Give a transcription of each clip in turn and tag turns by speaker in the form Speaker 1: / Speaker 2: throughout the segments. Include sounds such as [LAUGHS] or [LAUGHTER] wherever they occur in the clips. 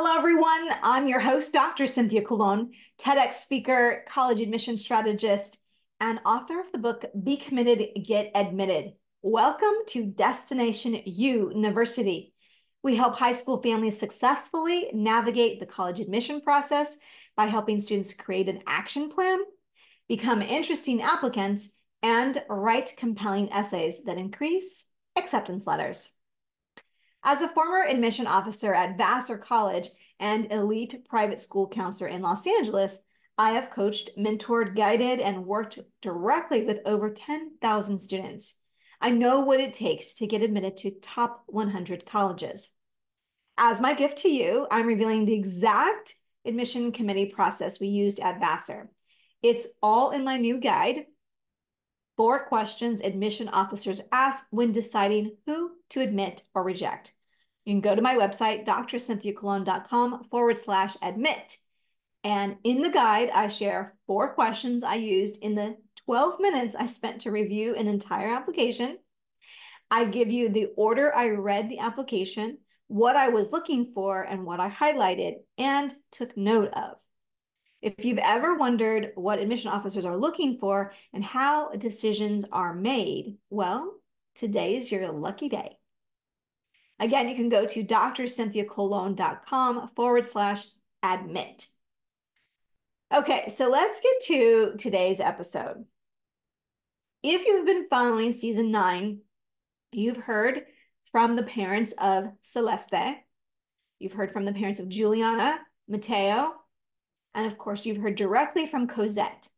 Speaker 1: Hello, everyone. I'm your host, Dr. Cynthia Colon, TEDx speaker, college admission strategist, and author of the book Be Committed, Get Admitted. Welcome to Destination YOUniversity. We help high school families successfully navigate the college admission process by helping students create an action plan, become interesting applicants, and write compelling essays that increase acceptance letters. As a former admission officer at Vassar College and elite private school counselor in Los Angeles, I have coached, mentored, guided, and worked directly with over 10,000 students. I know what it takes to get admitted to top 100 colleges. As my gift to you, I'm revealing the exact admission committee process we used at Vassar. It's all in my new guide, Four Questions Admission Officers Ask When Deciding Who to Admit or Reject. You can go to my website, drcynthiacolon.com forward slash admit. And in the guide, I share four questions I used in the 12 minutes I spent to review an entire application. I give you the order I read the application, what I was looking for, and what I highlighted and took note of. If you've ever wondered what admission officers are looking for and how decisions are made, well, today is your lucky day. Again, you can go to drcynthiacolon.com forward slash admit. Okay, so let's get to today's episode. If you've been following season nine, you've heard from the parents of Celeste, you've heard from the parents of Juliana, Mateo, and of course, you've heard directly from Cosette.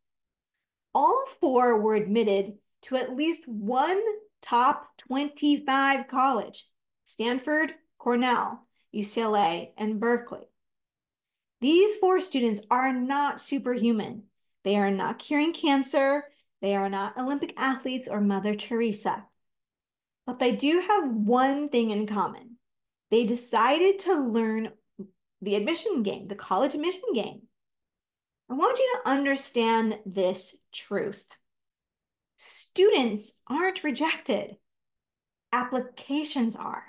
Speaker 1: All four were admitted to at least one top 25 college Stanford, Cornell, UCLA, and Berkeley. These four students are not superhuman. They are not curing cancer. They are not Olympic athletes or Mother Teresa. But they do have one thing in common. They decided to learn the admission game, the college admission game. I want you to understand this truth. Students aren't rejected, applications are.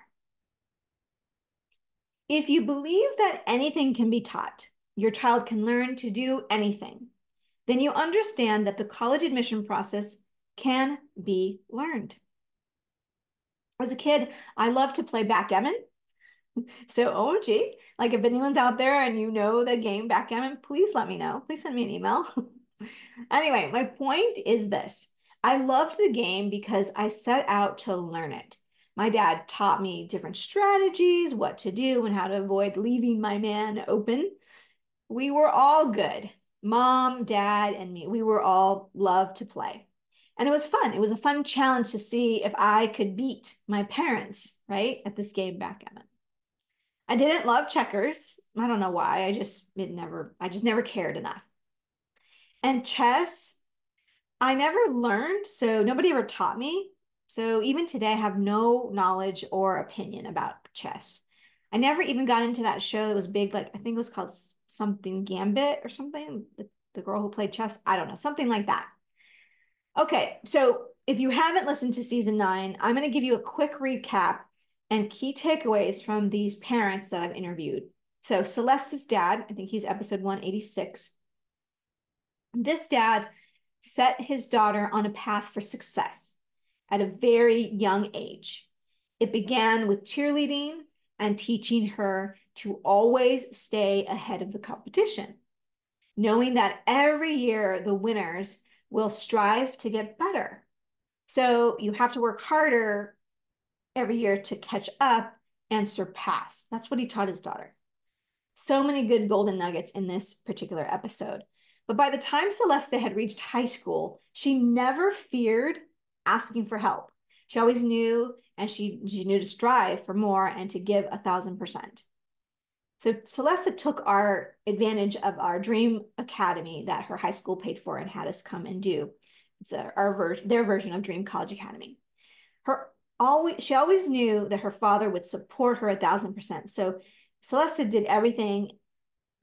Speaker 1: If you believe that anything can be taught, your child can learn to do anything, then you understand that the college admission process can be learned. As a kid, I loved to play backgammon. [LAUGHS] So, oh, OMG, like if anyone's out there and you know the game backgammon, please let me know. Please send me an email. [LAUGHS] anyway, my point is this I loved the game because I set out to learn it. My dad taught me different strategies, what to do, and how to avoid leaving my man open. We were all good. Mom, dad, and me. We were all loved to play. And it was fun. It was a fun challenge to see if I could beat my parents, right, at this game backgammon. I didn't love checkers. I don't know why. I just it never I just never cared enough. And chess, I never learned, so nobody ever taught me. So even today, I have no knowledge or opinion about chess. I never even got into that show that was big, like I think it was called something Gambit or something. The, the girl who played chess, I don't know, something like that. Okay, so if you haven't listened to season nine, I'm going to give you a quick recap and key takeaways from these parents that I've interviewed. So Celeste's dad, I think he's episode 186. This dad set his daughter on a path for success at a very young age. It began with cheerleading and teaching her to always stay ahead of the competition, knowing that every year the winners will strive to get better. So you have to work harder every year to catch up and surpass. That's what he taught his daughter. So many good golden nuggets in this particular episode. But by the time Celeste had reached high school, she never feared asking for help. She always knew and she, she knew to strive for more and to give a thousand percent. So Celeste took our advantage of our dream academy that her high school paid for and had us come and do. It's our version, their version of Dream College Academy. Her always she always knew that her father would support her a thousand percent. So Celeste did everything,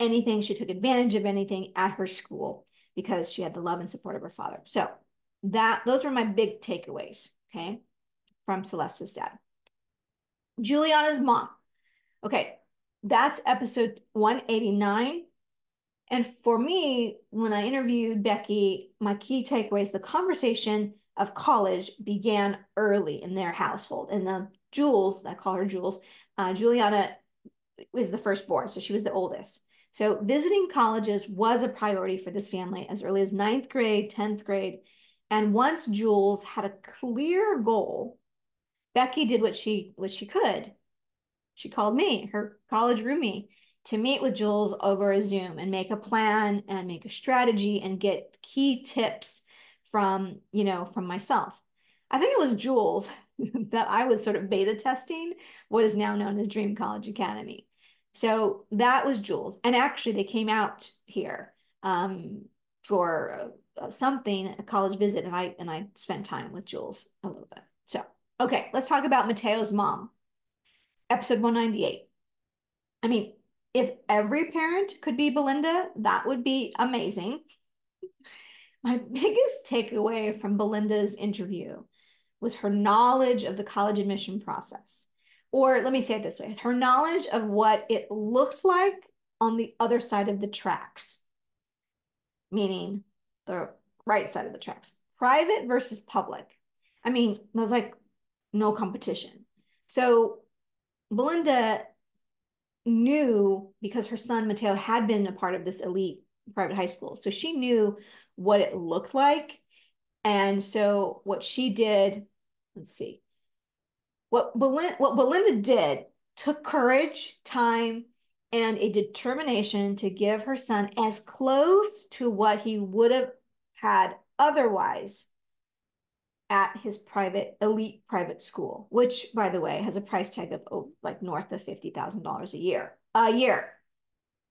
Speaker 1: anything. She took advantage of anything at her school because she had the love and support of her father. So that those were my big takeaways, okay, from Celeste's dad. Juliana's mom. Okay, That's episode 189. And for me, when I interviewed Becky, my key takeaways the conversation of college began early in their household. And the Jules, I call her Jules, uh, Juliana was the firstborn, so she was the oldest. So visiting colleges was a priority for this family as early as ninth grade, 10th grade. And once Jules had a clear goal, Becky did what she what she could. She called me, her college roomie, to meet with Jules over a Zoom and make a plan and make a strategy and get key tips from, you know, from myself. I think it was Jules [LAUGHS] that I was sort of beta testing what is now known as Dream College Academy. So that was Jules. And actually, they came out here um, for uh, something, a college visit, and I and I spent time with Jules a little bit. So, okay, let's talk about Mateo's mom. Episode 198. I mean, if every parent could be Belinda, that would be amazing. [LAUGHS] My biggest takeaway from Belinda's interview was her knowledge of the college admission process. Or let me say it this way her knowledge of what it looked like on the other side of the tracks, meaning the right side of the tracks, private versus public. I mean, was like no competition. So Belinda knew because her son Mateo had been a part of this elite private high school. So she knew what it looked like. And so what she did, let's see, what Belinda, what Belinda did took courage, time, and a determination to give her son as close to what he would have had otherwise at his private elite private school, which by the way has a price tag of oh, like north of fifty thousand dollars a year. A year.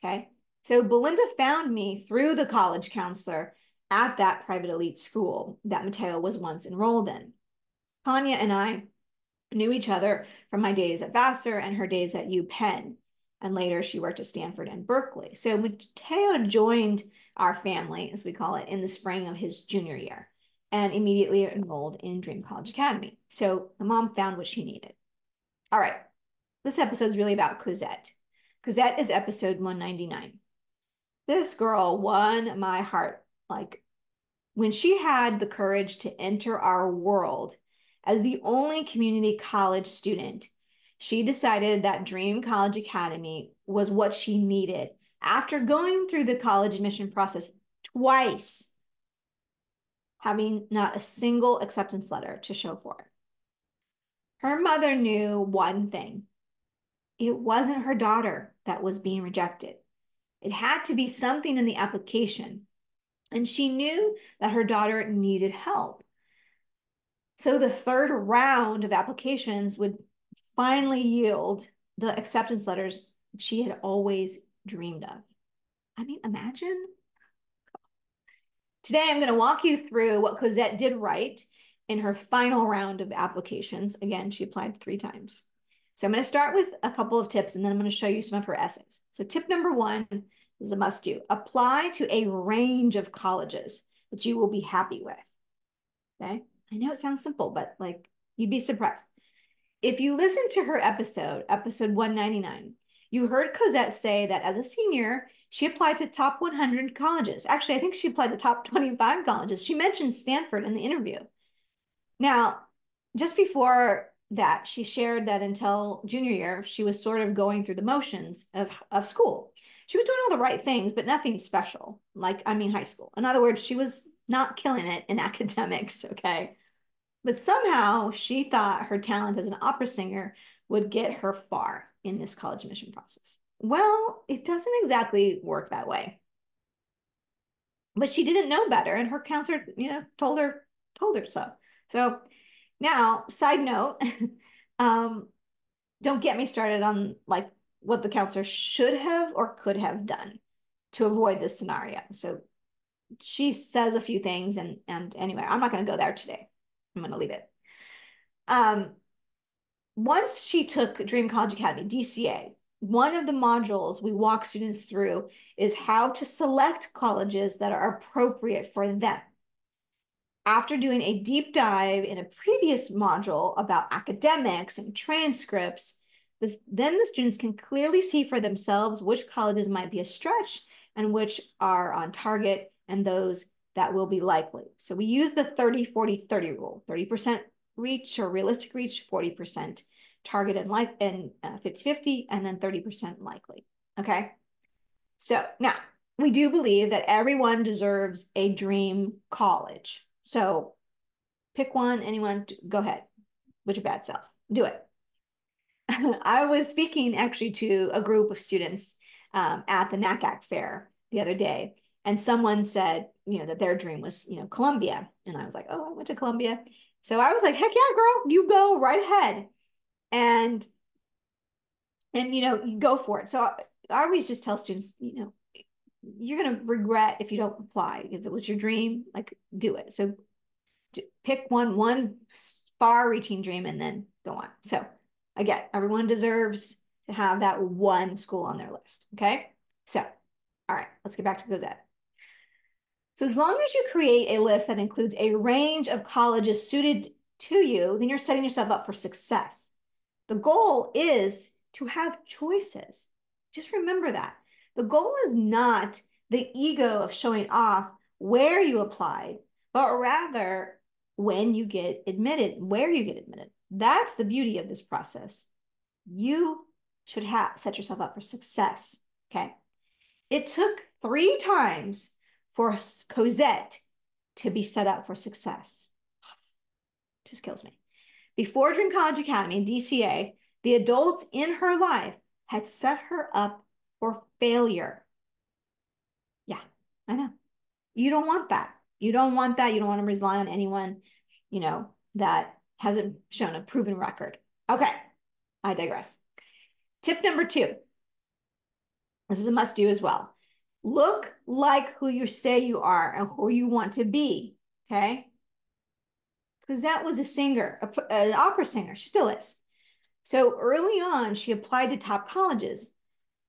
Speaker 1: Okay. So Belinda found me through the college counselor at that private elite school that Mateo was once enrolled in. Tanya and I knew each other from my days at Vassar and her days at UPenn. And later she worked at Stanford and Berkeley. So Mateo joined our family, as we call it, in the spring of his junior year and immediately enrolled in Dream College Academy. So the mom found what she needed. All right, this episode is really about Cosette. Cosette is episode 199. This girl won my heart. Like when she had the courage to enter our world as the only community college student, she decided that Dream College Academy was what she needed after going through the college admission process twice having not a single acceptance letter to show for it. Her mother knew one thing it wasn't her daughter that was being rejected. It had to be something in the application. And she knew that her daughter needed help. So the third round of applications would finally yield the acceptance letters she had always dreamed of. I mean, imagine Today, I'm going to walk you through what Cosette did right in her final round of applications. Again, she applied three times. So I'm going to start with a couple of tips and then I'm going to show you some of her essays. So tip number one is a must do. Apply to a range of colleges that you will be happy with. Okay. I know it sounds simple, but like you'd be surprised. If you listen to her episode, episode 199, you heard Cosette say that as a senior, she applied to top 100 colleges. Actually, I think she applied to top 25 colleges. She mentioned Stanford in the interview. Now, just before that, she shared that until junior year, she was sort of going through the motions of, of school. She was doing all the right things, but nothing special, like, I mean, high school. In other words, she was not killing it in [LAUGHS] academics, okay? But somehow she thought her talent as an opera singer would get her far in this college admission process. Well, it doesn't exactly work that way. But she didn't know better, and her counselor, you know, told her told her so. So now, side note, [LAUGHS] um, don't get me started on like what the counselor should have or could have done to avoid this scenario. So she says a few things, and and anyway, I'm not going to go there today. I'm going to leave it. Um, once she took Dream College Academy, DCA, one of the modules we walk students through is how to select colleges that are appropriate for them. After doing a deep dive in a previous module about academics and transcripts, This, then the students can clearly see for themselves which colleges might be a stretch and which are on target and those that will be likely. So we use the 30, 40, 30 rule, 30% reach or realistic reach, 40% target and like and 50-50, uh, and then 30% likely. Okay. So now we do believe that everyone deserves a dream college. So pick one, anyone, go ahead with your bad self. Do it. [LAUGHS] I was speaking actually to a group of students um, at the NACAC fair the other day, and someone said, you know, that their dream was, you know, Columbia. And I was like, oh, I went to Columbia. So I was like, heck yeah, girl, you go right ahead. And, and, you know, go for it. So I, I always just tell students, you know, you're going to regret if you don't apply. If it was your dream, like do it. So pick one, one far reaching dream and then go on. So again, everyone deserves to have that one school on their list. Okay. So, all right, let's get back to Cosette. So as long as you create a list that includes a range of colleges suited to you, then you're setting yourself up for success. The goal is to have choices. Just remember that. The goal is not the ego of showing off where you applied, but rather when you get admitted, where you get admitted. That's the beauty of this process. You should have set yourself up for success. Okay. It took three times for Cosette to be set up for success. Just kills me. Before Dream College Academy DCA, the adults in her life had set her up for failure. Yeah, I know. You don't want that. You don't want that. You don't want to rely on anyone, you know, that hasn't shown a proven record. Okay, I digress. Tip number two. This is a must do as well. Look like who you say you are and who you want to be. Okay. Because that was a singer, a, an opera singer. She still is. So early on, she applied to top colleges.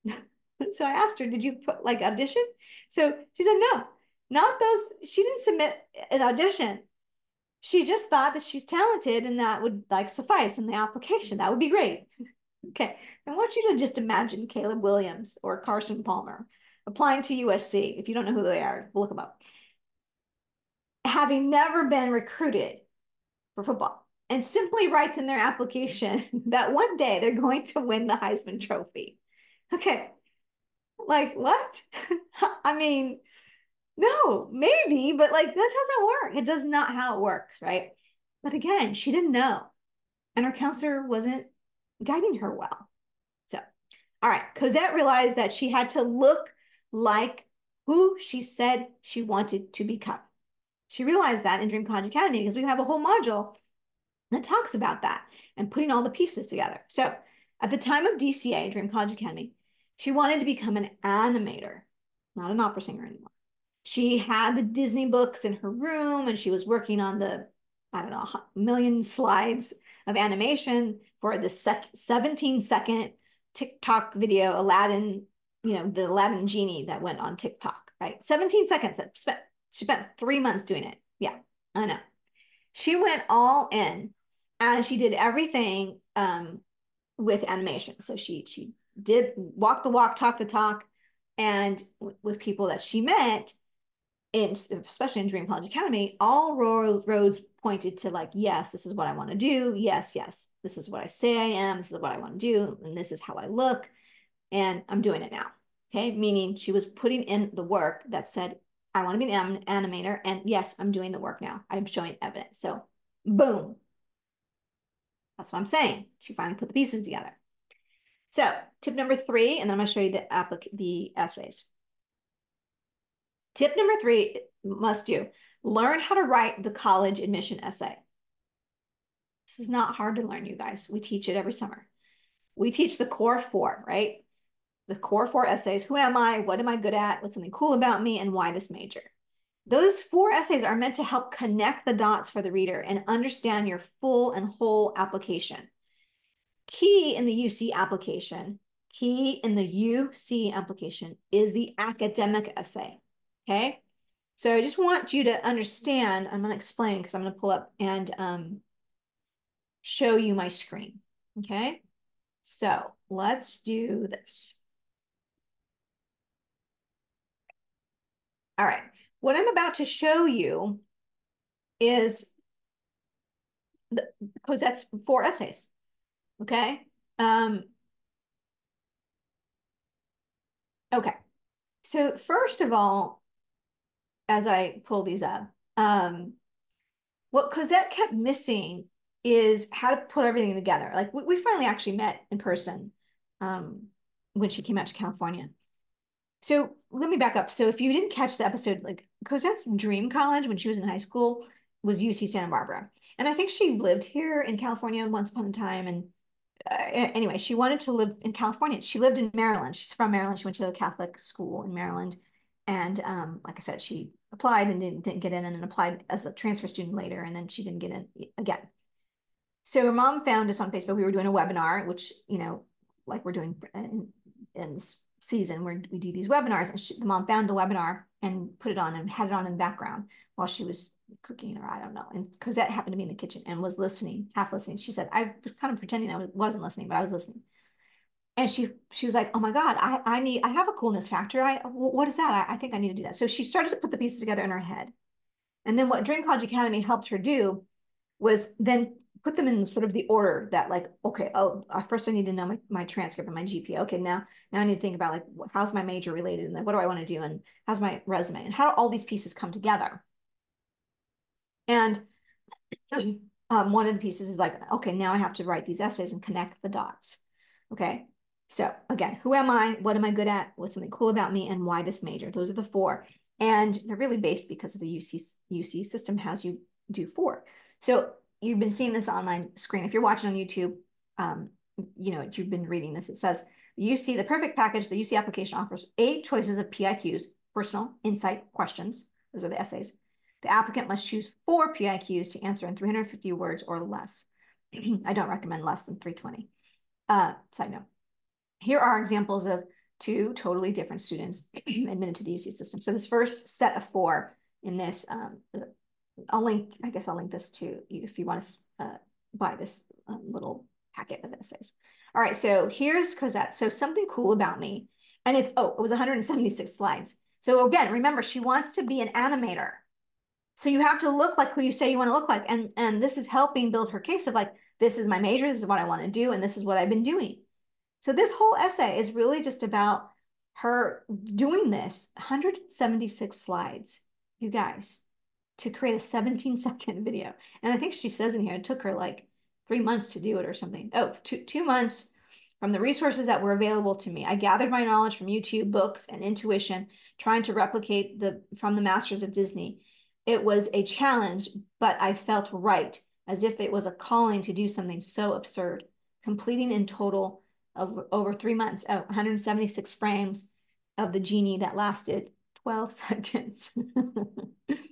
Speaker 1: [LAUGHS] so I asked her, Did you put like audition? So she said, No, not those. She didn't submit an audition. She just thought that she's talented and that would like suffice in the application. That would be great. [LAUGHS] okay. I want you to just imagine Caleb Williams or Carson Palmer applying to USC. If you don't know who they are, look them up. Having never been recruited for football and simply writes in their application [LAUGHS] that one day they're going to win the Heisman Trophy. Okay. Like, what? [LAUGHS] I mean, no, maybe, but like that doesn't work. It does not how it works, right? But again, she didn't know. And her counselor wasn't guiding her well. So, all right, Cosette realized that she had to look like who she said she wanted to become. She realized that in Dream College Academy because we have a whole module that talks about that and putting all the pieces together. So at the time of DCA, Dream College Academy, she wanted to become an animator, not an opera singer anymore. She had the Disney books in her room and she was working on the, I don't know, million slides of animation for the sec- 17 second TikTok video, Aladdin you know, the Aladdin genie that went on TikTok, right? 17 seconds that spent, she spent three months doing it. Yeah, I know. She went all in and she did everything um, with animation. So she, she did walk the walk, talk the talk, and with people that she met, in, especially in Dream College Academy, all roads pointed to like, yes, this is what I want to do. Yes, yes, this is what I say I am. This is what I want to do. And this is how I look and I'm doing it now. Okay, meaning she was putting in the work that said, I want to be an animator. And yes, I'm doing the work now. I'm showing evidence. So, boom. That's what I'm saying. She finally put the pieces together. So, tip number three, and then I'm going to show you the applic the essays. Tip number three must do learn how to write the college admission essay. This is not hard to learn, you guys. We teach it every summer. We teach the core four, right? The core four essays, who am I, what am I good at, what's something cool about me, and why this major. Those four essays are meant to help connect the dots for the reader and understand your full and whole application. Key in the UC application, key in the UC application is the academic essay, okay? So I just want you to understand, I'm gonna explain because I'm gonna pull up and um, show you my screen, okay? So let's do this. All right, what I'm about to show you is Cosette's four essays, okay? Um, okay, so first of all, as I pull these up, um, what Cosette kept missing is how to put everything together. Like we, we finally actually met in person um, when she came out to California. So let me back up. So if you didn't catch the episode, like Cosette's dream college when she was in high school was UC Santa Barbara. And I think she lived here in California once upon a time. And uh, anyway, she wanted to live in California. She lived in Maryland. She's from Maryland. She went to a Catholic school in Maryland. And um, like I said, she applied and didn't, didn't get in and then applied as a transfer student later. And then she didn't get in again. So her mom found us on Facebook. We were doing a webinar, which, you know, like we're doing in, in this season where we do these webinars. And she, the mom found the webinar and put it on and had it on in the background while she was cooking or I don't know. And Cosette happened to be in the kitchen and was listening, half listening. She said, I was kind of pretending I wasn't listening, but I was listening. And she she was like, oh my God, I, I need, I have a coolness factor. I What is that? I, I think I need to do that. So she started to put the pieces together in her head. And then what Dream College Academy helped her do was then put them in sort of the order that like, okay, oh, uh, first I need to know my, my transcript and my GPA. Okay, now, now I need to think about like, how's my major related? And what do I want to do? And how's my resume? And how do all these pieces come together? And [CLEARS THROAT] um, one of the pieces is like, okay, now I have to write these essays and connect the dots. Okay, so again, who am I? What am I good at? What's something cool about me? And why this major? Those are the four. And they're really based because of the UC, UC system has you do four. So you've been seeing this on my screen. If you're watching on YouTube, um, you know, you've been reading this. It says the UC, the perfect package, the UC application offers eight choices of PIQs, personal, insight, questions. Those are the essays. The applicant must choose four PIQs to answer in 350 words or less. [CLEARS THROAT] I don't recommend less than 320. Uh, side note. Here are examples of two totally different students [CLEARS THROAT] admitted to the UC system. So this first set of four in this um, I'll link, I guess I'll link this to you if you want to uh, buy this um, little packet of essays. All right, so here's Cosette. So something cool about me, and it's, oh, it was 176 slides. So again, remember, she wants to be an animator. So you have to look like who you say you want to look like. And, and this is helping build her case of like, this is my major, this is what I want to do, and this is what I've been doing. So this whole essay is really just about her doing this, 176 slides, you guys to create a 17 second [LAUGHS] video. And I think she says in here, it took her like three months to do it or something. Oh, two, two months from the resources that were available to me. I gathered my knowledge from YouTube, books, and intuition, trying to replicate the from the masters of Disney. It was a challenge, but I felt right, as if it was a calling to do something so absurd. Completing in total of over three months, oh, 176 frames of the genie that lasted 12 [LAUGHS] seconds. [LAUGHS]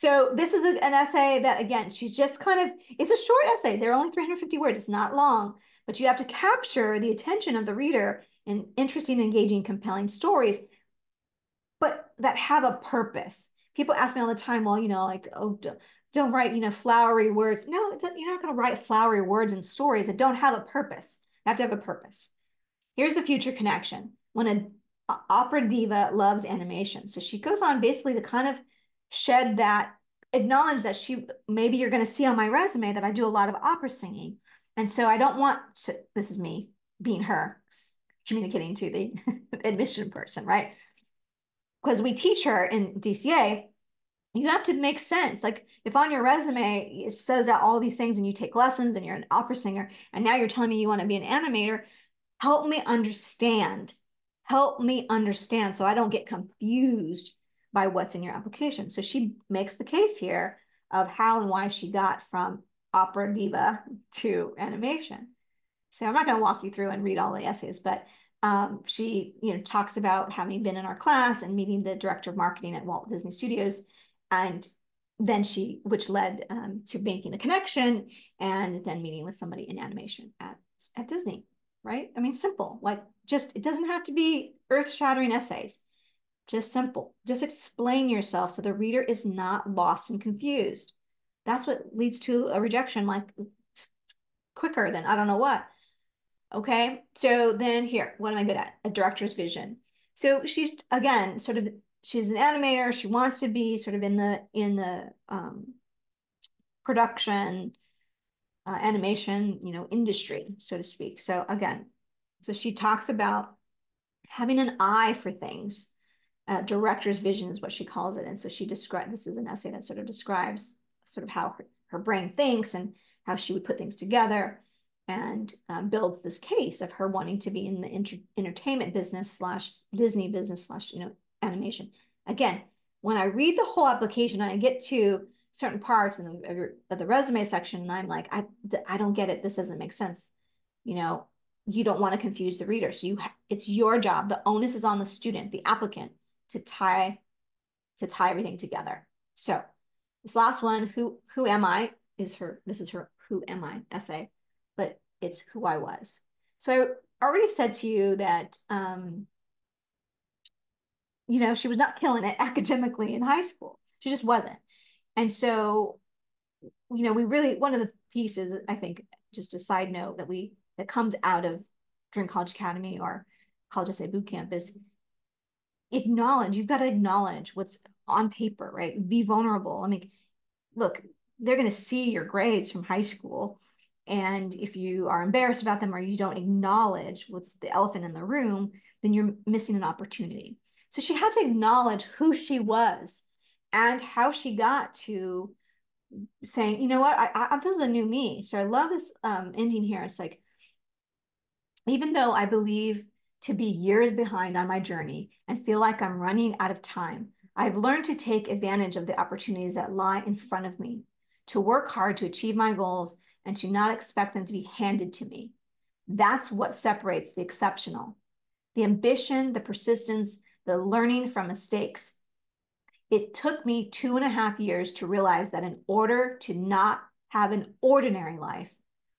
Speaker 1: So this is an essay that, again, she's just kind of, it's a short essay. They're only 350 words. It's not long, but you have to capture the attention of the reader in interesting, engaging, compelling stories, but that have a purpose. People ask me all the time, well, you know, like, oh, don't, write, you know, flowery words. No, you're not going to write flowery words and stories that don't have a purpose. You have to have a purpose. Here's the future connection. When a opera diva loves animation. So she goes on basically to kind of shed that, acknowledge that she, maybe you're going to see on my resume that I do a lot of opera singing. And so I don't want to, this is me being her, communicating to the [LAUGHS] admission person, right? Because we teach her in DCA, you have to make sense. Like if on your resume it says that all these things and you take lessons and you're an opera singer, and now you're telling me you want to be an animator, help me understand. Help me understand so I don't get confused by what's in your application. So she makes the case here of how and why she got from opera diva [LAUGHS] to animation. So I'm not going to walk you through and read all the essays, but um, she you know talks about having been in our class and meeting the director of marketing at Walt Disney Studios, and then she which led um, to making the connection and then meeting with somebody in animation at at Disney. Right? I mean, simple. Like just it doesn't have to be earth shattering essays. Just simple. Just explain yourself so the reader is not lost and confused. That's what leads to a rejection like quicker than I don't know what. Okay, so then here, what am I good at? A director's vision. So she's again sort of she's an animator. She wants to be sort of in the in the um, production uh, animation, you know, industry, so to speak. So again, so she talks about having an eye for things. Uh, director's vision is what she calls it. And so she describes, this is an essay that sort of describes sort of how her, her brain thinks and how she would put things together and um, builds this case of her wanting to be in the entertainment business slash Disney business slash, you know, animation. Again, when I read the whole application, I get to certain parts in the, of the resume section, and I'm like, I, I don't get it. This doesn't make sense. You know, you don't want to confuse the reader. So you, it's your job. The onus is on the student, the applicant, to tie, to tie everything together. So this last one, who, who am I? Is her. This is her. Who am I? Essay but it's who I was. So I already said to you that, um, you know, she was not killing it [LAUGHS] academically in high school. She just wasn't. And so, you know, we really, one of the pieces, I think, just a side note that we, that comes out of Dream College Academy or College Essay Boot Camp is acknowledge, you've got to acknowledge what's on paper, right? Be vulnerable. I mean, look, they're going to see your grades from high school and if you are embarrassed about them or you don't acknowledge what's the elephant in the room, then you're missing an opportunity. So she had to acknowledge who she was and how she got to saying, you know what, I, I this is a new me. So I love this um, ending here. It's like, even though I believe to be years behind on my journey and feel like I'm running out of time, I've learned to take advantage of the opportunities that lie in front of me, to work hard to achieve my goals and to not expect them to be handed to me. That's what separates the exceptional. The ambition, the persistence, the learning from mistakes. It took me two and a half years to realize that in order to not have an ordinary life,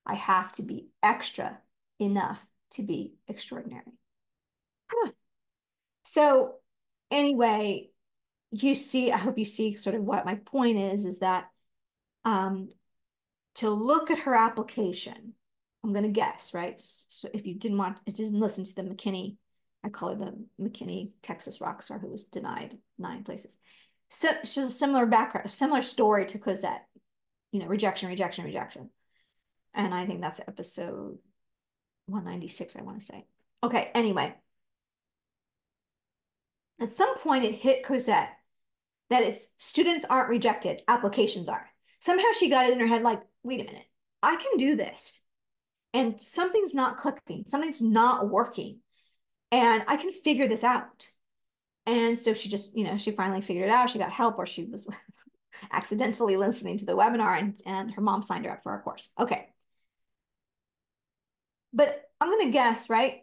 Speaker 1: I have to be extra enough to be extraordinary. So, anyway, you see, I hope you see sort of what my point is, is that um, to look at her application. I'm going to guess, right? So if you didn't want, didn't listen to the McKinney, I call her the McKinney Texas rock star who was denied nine places. So she's a similar background, similar story to Cosette, you know, rejection, rejection, rejection. And I think that's episode 196, I want to say. Okay, anyway. At some point, it hit Cosette that it's students aren't rejected, applications are. Somehow she got it in her head like, wait a minute, I can do this. And something's not clicking, something's not working. And I can figure this out. And so she just, you know, she finally figured it out. She got help or she was [LAUGHS] accidentally listening to the webinar and, and her mom signed her up for our course. Okay. But I'm going to guess, right?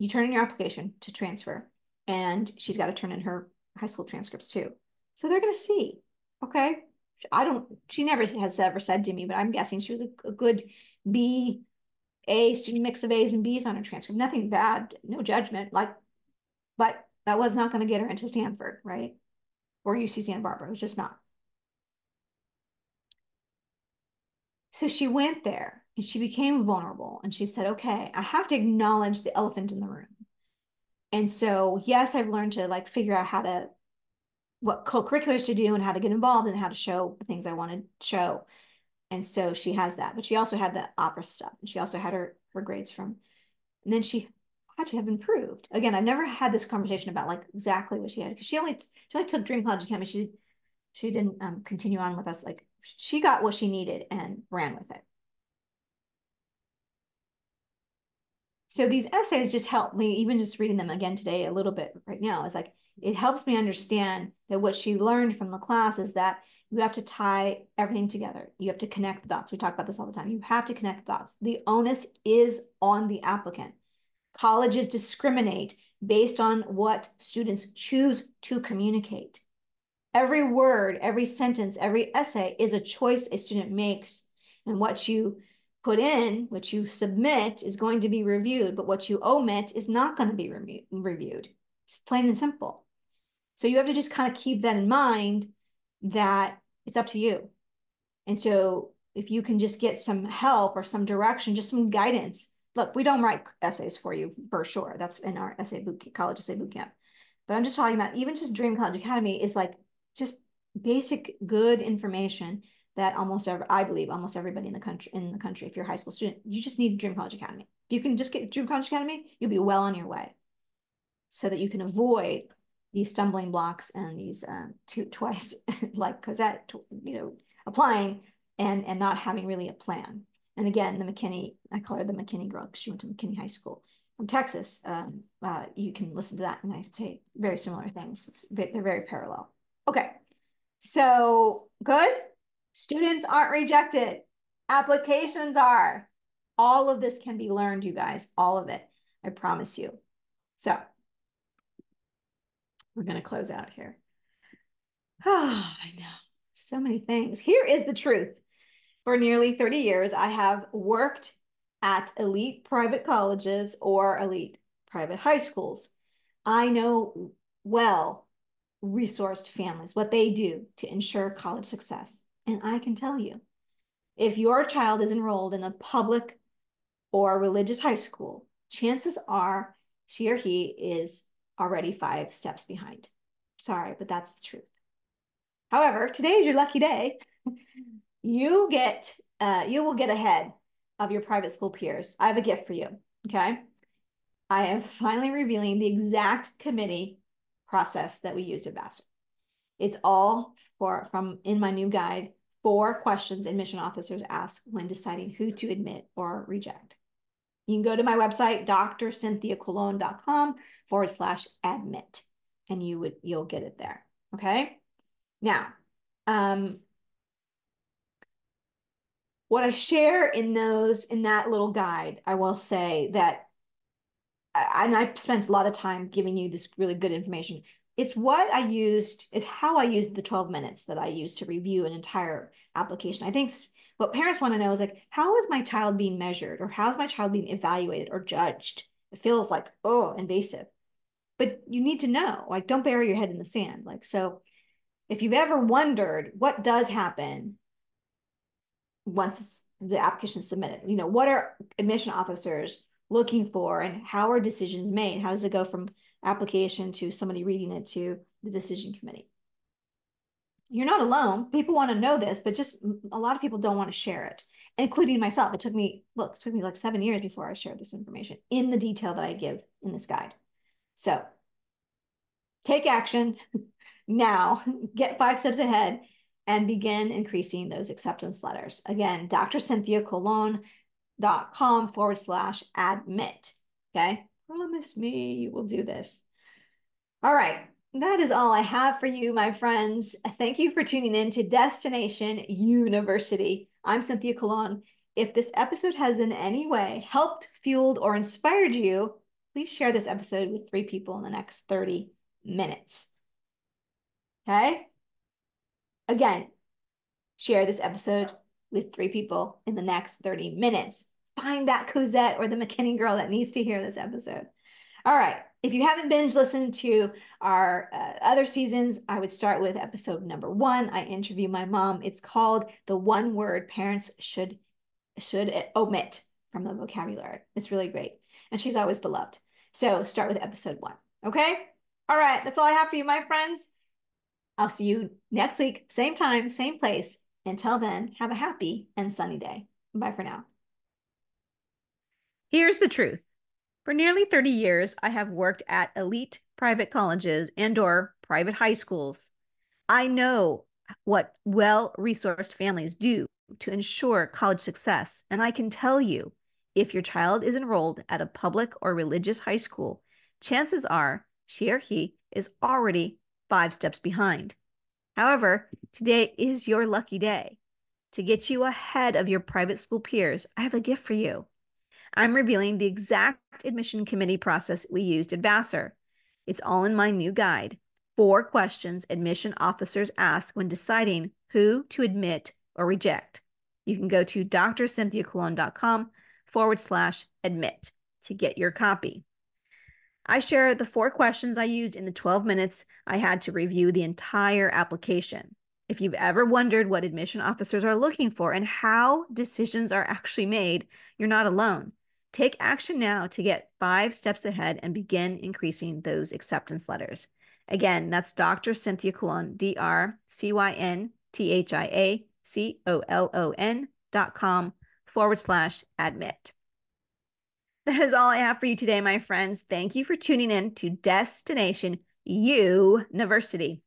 Speaker 1: You turn in your application to transfer and she's got to turn in her high school transcripts too. So they're going to see, okay, I don't, she never has ever said to me, but I'm guessing she was a, a good B, A student mix of A's and B's on her transcript. Nothing bad, no judgment. Like, but that was not going to get her into Stanford, right? Or UC Santa Barbara. It was just not. So she went there and she became vulnerable and she said, okay, I have to acknowledge the elephant in the room. And so, yes, I've learned to like figure out how to what co-curriculars to do and how to get involved and how to show the things I want to show. And so she has that, but she also had the opera stuff. And she also had her, her grades from, and then she had to have improved. Again, I've never had this conversation about like exactly what she had, because she only, she only took Dream College Academy. She, she didn't um, continue on with us. Like she got what she needed and ran with it. So these essays just help me, even just reading them again today a little bit right now, is like, it helps me understand that what she learned from the class is that you have to tie everything together. You have to connect the dots. We talk about this all the time. You have to connect the dots. The onus is on the applicant. Colleges discriminate based on what students choose to communicate. Every word, every sentence, every essay is a choice a student makes. And what you put in, what you submit, is going to be reviewed, but what you omit is not going to be re reviewed. It's plain and simple. So you have to just kind of keep that in mind that it's up to you. And so if you can just get some help or some direction, just some guidance, look, we don't write essays for you for sure. That's in our essay boot college essay boot camp. But I'm just talking about even just Dream College Academy is like just basic good information that almost every, I believe almost everybody in the country in the country, if you're a high school student, you just need Dream College Academy. If you can just get Dream College Academy, you'll be well on your way, so that you can avoid these stumbling blocks and these um, two [LAUGHS] twice like Cosette, you know, applying and and not having really a plan. And again, the McKinney, I call her the McKinney girl because she went to McKinney High School from Texas. Um, uh, you can listen to that, and I say very similar things. It's, they're very parallel. Okay, so good. Students aren't rejected. Applications are. All of this can be learned, you guys. All of it. I promise you. So we're going to close out here. Oh, [SIGHS] I know. So many things. Here is the truth. For nearly 30 years, I have worked at elite private colleges or elite private high schools. I know well resourced families, what they do to ensure college success. And I can tell you, if your child is enrolled in a public or religious high school, chances are she or he is already five steps behind. Sorry, but that's the truth. However, today is your lucky day. you get, uh, you will get ahead of your private school peers. I have a gift for you. Okay. I am finally revealing the exact committee process that we used at Vassar. It's all for from in my new guide, four questions admission officers ask when deciding who to admit or reject. You can go to my website, drcynthiacolon.com forward slash admit, and you would you'll get it there. Okay. Now, um, what I share in those in that little guide, I will say that and I spent a lot of time giving you this really good information. It's what I used, it's how I used the 12 minutes that I used to review an entire application. I think what parents want to know is like, how is my child being measured or how's my child being evaluated or judged? It feels like, oh, invasive. But you need to know, like, don't bury your head in the sand. Like, so if you've ever wondered what does happen once the application is submitted, you know, what are admission officers looking for and how are decisions made? How does it go from application to somebody reading it to the decision committee? You're not alone. People want to know this, but just a lot of people don't want to share it, including myself. It took me, look, it took me like seven years before I shared this information in the detail that I give in this guide. So take action [LAUGHS] now, get five steps ahead and begin increasing those acceptance letters. Again, Dr. Cynthia Colon dot com forward slash admit. Okay. Promise me you will do this. All right. That is all I have for you, my friends. Thank you for tuning in to Destination YOUniversity. I'm Cynthia Colon. If this episode has in any way helped, fueled, or inspired you, please share this episode with three people in the next 30 minutes. Okay? Again, share this episode with three people in the next 30 minutes. Find that Cosette or the McKinney girl that needs to hear this episode. All right. If you haven't binge listened to our uh, other seasons, I would start with episode number one. I interview my mom. It's called the one word parents should should omit from the vocabulary. It's really great, and she's always beloved. So start with episode one. Okay. All right. That's all I have for you, my friends. I'll see you next week, same time, same place. Until then, have a happy and sunny day. Bye for now. Here's the truth. For nearly 30 years, I have worked at elite private colleges and or private high schools. I know what well-resourced families do to ensure college success, and I can tell you, if your child is enrolled at a public or religious high school, chances are she or he is already 5 steps behind. However, today is your lucky day. To get you ahead of your private school peers, I have a gift for you. I'm revealing the exact admission committee process we used at Vassar. It's all in my new guide. Four questions admission officers ask when deciding who to admit or reject. You can go to drcynthiacolon.com forward slash admit to get your copy. I share the four questions I used in the 12 minutes I had to review the entire application. If you've ever wondered what admission officers are looking for and how decisions are actually made, you're not alone. Take action now to get five steps ahead and begin increasing those acceptance letters. Again, that's Dr. Cynthia Colon, D R C Y N T H I A C O L O N dot com forward slash admit. That is all I have for you today, my friends. Thank you for tuning in to Destination YOUniversity.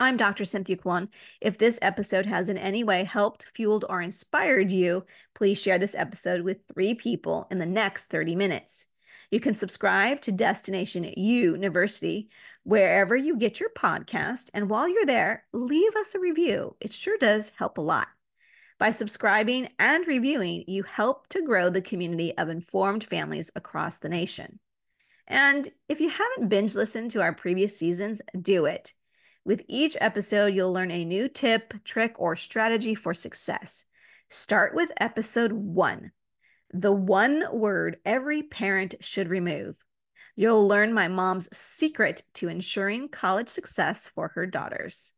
Speaker 1: I'm Dr. Cynthia Colon. If this episode has in any way helped, fueled, or inspired you, please share this episode with three people in the next 30 minutes. You can subscribe to Destination YOUniversity wherever you get your podcast. And while you're there, leave us a review. It sure does help a lot. By subscribing and reviewing, you help to grow the community of informed families across the nation. And if you haven't binge listened to our previous seasons, do it. With each episode, you'll learn a new tip, trick, or strategy for success. Start with episode one the one word every parent should remove. You'll learn my mom's secret to ensuring college success for her daughters.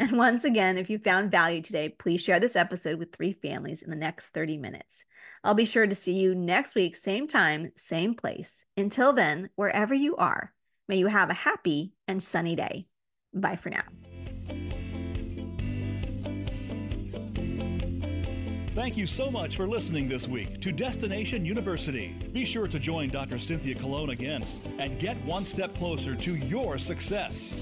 Speaker 1: And once again, if you found value today, please share this episode with three families in the next 30 minutes. I'll be sure to see you next week, same time, same place. Until then, wherever you are, may you have a happy and sunny day. Bye for now.
Speaker 2: Thank you so much for listening this week to Destination YOUniversity. Be sure to join Dr. Cynthia Colon again and get one step closer to your success.